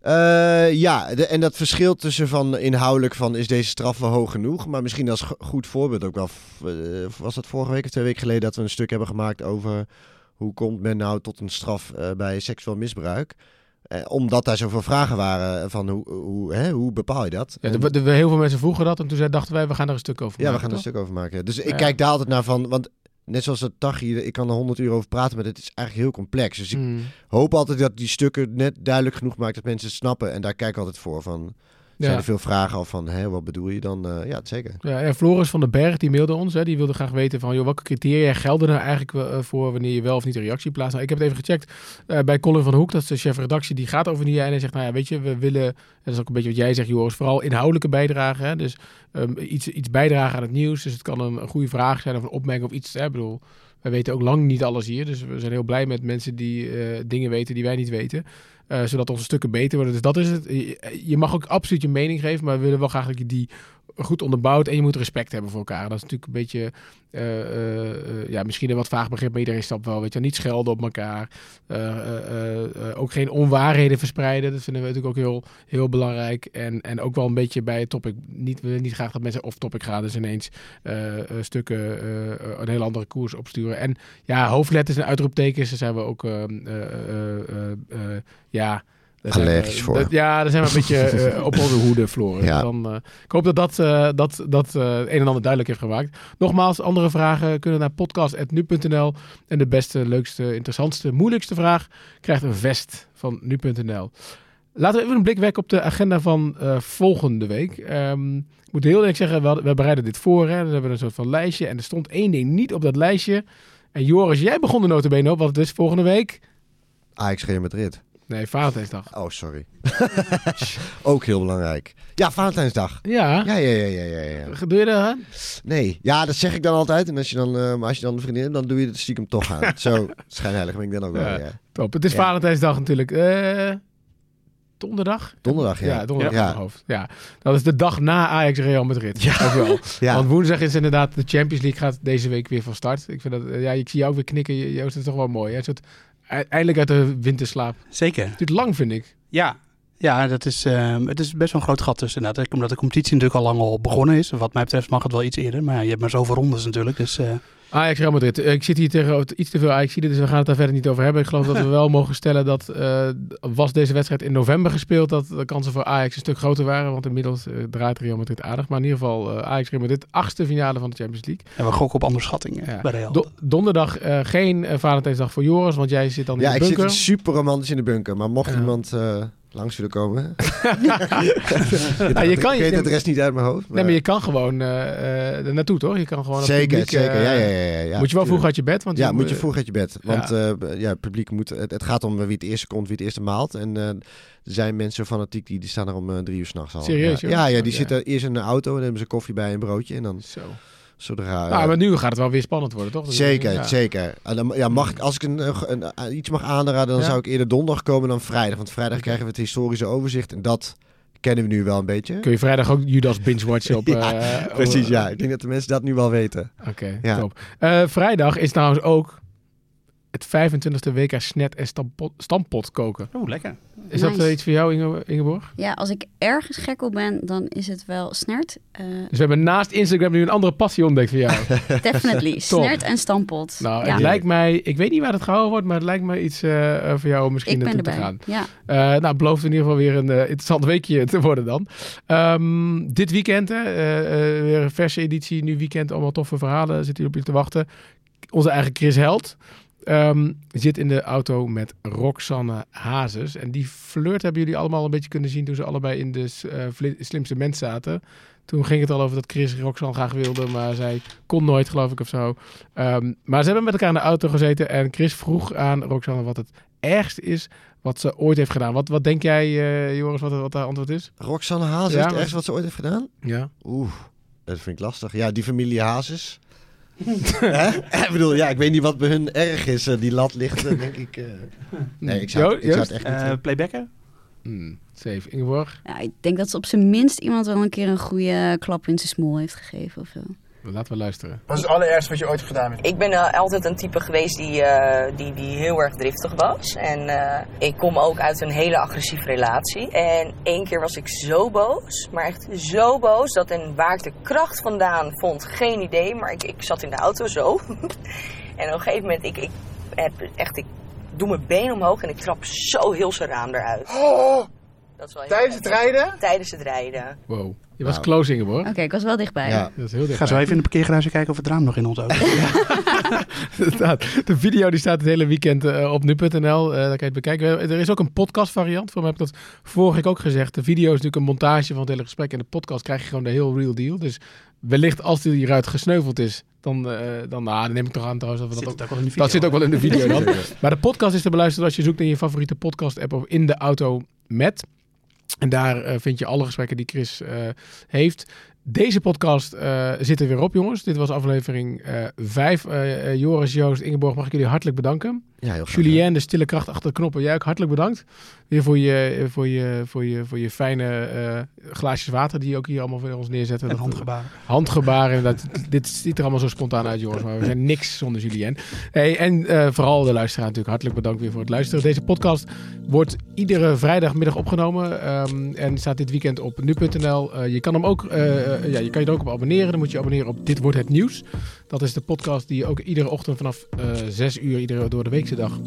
Eh, ja, de- en dat verschilt tussen van inhoudelijk van is deze straf wel hoog genoeg. Maar misschien als go- goed voorbeeld ook wel. was dat vorige week of twee weken geleden dat we een stuk hebben gemaakt over hoe komt men nou tot een straf bij seksueel misbruik. Eh, omdat daar zoveel vragen waren van hoe, hoe, hè, hoe bepaal je dat? Ja, er- heel veel mensen vroegen dat en toen dachten wij, we gaan er een stuk over ja, we maken, gaan er een stuk over maken. Dus ik Ja. kijk daar altijd naar van, want net zoals dat Tachi, ik kan er honderd uur over praten, maar het is eigenlijk heel complex. Dus ik Hmm. hoop altijd dat die stukken net duidelijk genoeg maakt dat mensen het snappen. En daar kijk ik altijd voor van, zijn Ja. er veel vragen of van, hè, wat bedoel je dan? Eh, ja, zeker. Ja, en Floris van den Berg die mailde ons. Hè, die wilde graag weten van, joh, welke criteria gelden er eigenlijk eh, voor wanneer je wel of niet een reactie plaatst. Nou, ik heb het even gecheckt eh, bij Colin van Hoek, dat is de chef redactie, die gaat over die en hij zegt, nou ja, weet je, we willen, en dat is ook een beetje wat jij zegt, Joris, vooral inhoudelijke bijdrage. Hè, dus ehm, iets, iets bijdragen aan het nieuws. Dus het kan een, een goede vraag zijn of een opmerking of iets. Hè, ik bedoel, wij weten ook lang niet alles hier, dus we zijn heel blij met mensen die dingen weten die wij niet weten. Eh, zodat onze stukken beter worden. Dus dat is het. Je, je mag ook absoluut je mening geven, maar we willen wel graag dat je die goed onderbouwd en je moet respect hebben voor elkaar. Dat is natuurlijk een beetje, eh, eh, eh, ja, misschien een wat vaag begrip, maar iedereen snapt wel, weet je, niet schelden op elkaar. Ook geen onwaarheden verspreiden, dat vinden we natuurlijk ook heel, heel belangrijk. En, en ook wel een beetje bij het topic, niet, we niet graag dat mensen off topic gaan, dus ineens stukken een hele andere koers opsturen. En ja, hoofdletters en uitroeptekens, daar zijn we ook, eh, eh, eh, eh, eh, ja... we- Allergisch voor. dat- ja, daar zijn we een beetje eh, op onze hoede, Floris. Ja. Dan, eh, ik hoop dat dat, eh, dat, dat eh, een en ander duidelijk heeft gemaakt. Nogmaals, andere vragen kunnen naar podcast.nu.nl. En de beste, leukste, interessantste, moeilijkste vraag krijgt een vest van nu.nl. Laten we even een blik werken op de agenda van volgende week. Ehm, ik moet heel eerlijk zeggen, we, hadden- we bereiden dit voor. Hè. Hebben we een soort van lijstje. En er stond één ding niet op dat lijstje. En Joris, jij begon de notabene op, want het is volgende week... Ajax Real Madrid. Nee, Valentijnsdag. Oh, sorry. Ook heel belangrijk. Ja, Valentijnsdag. Ja, Ja, ja, ja, ja, ja. ja. doe je dat aan? Nee, ja, dat zeg ik dan altijd. En als je dan, eh, maar als je dan een vriendin hebt, dan doe je het stiekem toch aan. Zo schijnheilig ben ik dan ook wel. Ja. Top. Het is. Valentijnsdag natuurlijk. Eh, donderdag? Donderdag, ja. Ja, donderdag Ja. hoofd. Ja, dat is de dag na Ajax Real Madrid. Ja. Ook wel. Ja. Want woensdag is inderdaad de Champions League gaat deze week weer van start. Ik vind dat, eh, ja, ik zie jou ook weer knikken. Joost, dat is toch wel mooi. Hè? Een soort eindelijk uit de winterslaap. Zeker. Het duurt lang, vind ik. Ja, ja dat is, ehm, het is best wel een groot gat tussen. inderdaad. Omdat de competitie natuurlijk al lang al begonnen is. Wat mij betreft mag het wel iets eerder. Maar ja, je hebt maar zoveel rondes natuurlijk. Dus eh, Ajax Real Madrid. Eh, Ik zit hier tegen iets te veel Ajax, dus we gaan het daar verder niet over hebben. Ik geloof dat we wel mogen stellen dat eh, was deze wedstrijd in november gespeeld, dat de kansen voor Ajax een stuk groter waren. Want inmiddels eh, draait Real Madrid aardig. Maar in ieder geval eh, Ajax Real Madrid, achtste finale van de Champions League. en we gokken op onderschattingen Ja. bij Real. Do- donderdag eh, geen Valentijnsdag voor Joris, want jij zit dan Ja, in ik de zit bunker. super romantisch in de bunker. Maar mocht Ja. iemand eh, langs willen komen... Ja, je kan ik je, weet het rest niet uit mijn hoofd. nee, maar je kan gewoon eh, eh, er naartoe, toch? Je kan gewoon zeker, publiek, zeker. Ja, ja, ja, ja, ja, moet je wel vroeg uit je bed, want Ja, je, moet je eh, vroeg uit je bed. Want ja. ja, het publiek moet... Het, het gaat om wie het eerste komt, wie het eerste maalt. En eh, er zijn mensen fanatiek die, die staan er om eh, drie uur s'nachts al. Serieus, ja. ja, die zitten eerst in een auto en hebben ze koffie bij een broodje. En dan Zo. zodra... Nou, eh, maar nu gaat het wel weer spannend worden, toch? Dus, Zeker, ja. zeker. Dan, ja, mag ik, als ik een, eh, een, een- iets mag aanraden, dan Ja. zou ik eerder donderdag komen dan vrijdag. Want vrijdag krijgen we het historische overzicht. En dat kennen we nu wel een beetje. Kun je vrijdag ook Judas binge-watchen op... Ja, eh, Precies, op- ja. Ik denk dat de mensen dat nu wel weten. Oké, Ja. top. Eh, vrijdag is trouwens ook het 25e WK snet en stampot, stampot koken. Oeh, lekker. Is dat Nice. eh, iets voor jou, Inge, Ingeborg? Ja, als ik ergens gek op ben, dan is het wel snert. Eh, Dus we hebben naast Instagram nu een andere passie ontdekt voor jou. definitely. snert en stampot. nou, ja. het lijkt mij... Ik weet niet waar het gehouden wordt, maar het lijkt mij iets eh, voor jou om misschien ik ben naartoe te erbij. gaan. Ja. Eh, nou, het belooft in ieder geval weer een interessant weekje te worden dan. Ehm, dit weekend, hè, eh, eh, weer een verse editie, nu weekend, allemaal toffe verhalen zitten hier op je te wachten. onze eigen Chris Held ehm, zit in de auto met Roxanne Hazes. En die flirt hebben jullie allemaal een beetje kunnen zien toen ze allebei in de eh, slimste mens zaten. Toen ging het al over dat Chris Roxanne graag wilde, maar zij kon nooit, geloof ik, of zo. Ehm, maar ze hebben met elkaar in de auto gezeten en Chris vroeg aan Roxanne wat het ergste is wat ze ooit heeft gedaan. Wat, wat denk jij, eh, Joris, wat, wat haar antwoord is? Roxanne Hazes, Ja, het ergste wat ze ooit heeft gedaan? Ja. Oeh, dat vind ik lastig. Ja, die familie Hazes. Hè? Ik bedoel, ja, ik weet niet wat bij hun erg is. Eh, Die lat ligt, eh, denk ik... eh, Nee, ik zou, ik zou het echt niet... Playbacken? Hmm, safe. Ingeborg, Ja, ik denk dat ze op zijn minst iemand wel een keer een goede klap in zijn smol heeft gegeven of zo. Laten we luisteren. Wat is het allerergste wat je ooit hebt gedaan met Ik ben eh, altijd een type geweest die, eh, die, die heel erg driftig was. En eh, ik kom ook uit een hele agressieve relatie. En één keer was ik zo boos, maar echt zo boos, dat en waar ik de kracht vandaan vond, geen idee. Maar ik, ik zat in de auto zo. en op een gegeven moment, ik, ik heb echt, ik doe mijn been omhoog en ik trap zo heel zijn raam eruit. Dat is wel heel Tijdens het rijden? Tijdens het rijden. Wow. Je was Nou. close, Ingeborg. Oké, ik was wel dichtbij. ja. Dat is heel Ik dicht. ga zo even in de parkeergarage kijken of het raam nog in ons auto is. de video die staat het hele weekend eh, op nu.nl. Eh, daar kan je het bekijken. Er is ook een podcast variant. Voor mij heb ik dat vorige week ook gezegd. De video is natuurlijk een montage van het hele gesprek. En de podcast krijg je gewoon de heel real deal. Dus wellicht als die hieruit gesneuveld is, dan, eh, dan, nou, dan neem ik toch aan trouwens dat we dat ook Zit ook wel in de video. Dat zit ook wel in de video dan. Maar de podcast is te beluisteren als je zoekt in je favoriete podcast app of in de auto met. En daar eh, vind je alle gesprekken die Chris eh, heeft. Deze podcast eh, zit er weer op, jongens. Dit was aflevering 5. Joris, Joost, Ingeborg, mag ik jullie hartelijk bedanken. ja, heel graag. Julien, de stille kracht achter de knoppen. Jij ook hartelijk bedankt. Weer voor je, voor je, voor je, voor je fijne eh, glaasjes water die je ook hier allemaal voor ons neerzetten. En handgebaren. handgebaren. Dat, dit ziet er allemaal zo spontaan uit, jongens. Maar we zijn niks zonder Julien. Hey, en eh, vooral de luisteraar natuurlijk. Hartelijk bedankt weer voor het luisteren. Deze podcast wordt iedere vrijdagmiddag opgenomen. ehm, en staat dit weekend op nu.nl. Eh, je kan hem ook, eh, ja, je kan je er ook op abonneren. Dan moet je abonneren op Dit Wordt Het Nieuws. Dat is de podcast die je ook iedere ochtend vanaf eh 6 uur, iedere door de weekse dag.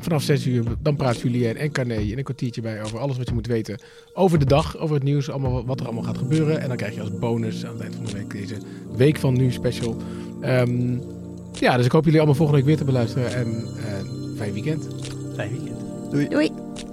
Vanaf 6 uur, dan praat Julien en Carné in een kwartiertje bij over alles wat je moet weten over de dag, over het nieuws, allemaal wat er allemaal gaat gebeuren. En dan krijg je als bonus aan het eind van de week deze Week van Nu special. Ehm, ja, dus ik hoop jullie allemaal volgende week weer te beluisteren en eh, fijn weekend. Fijn weekend. Doei.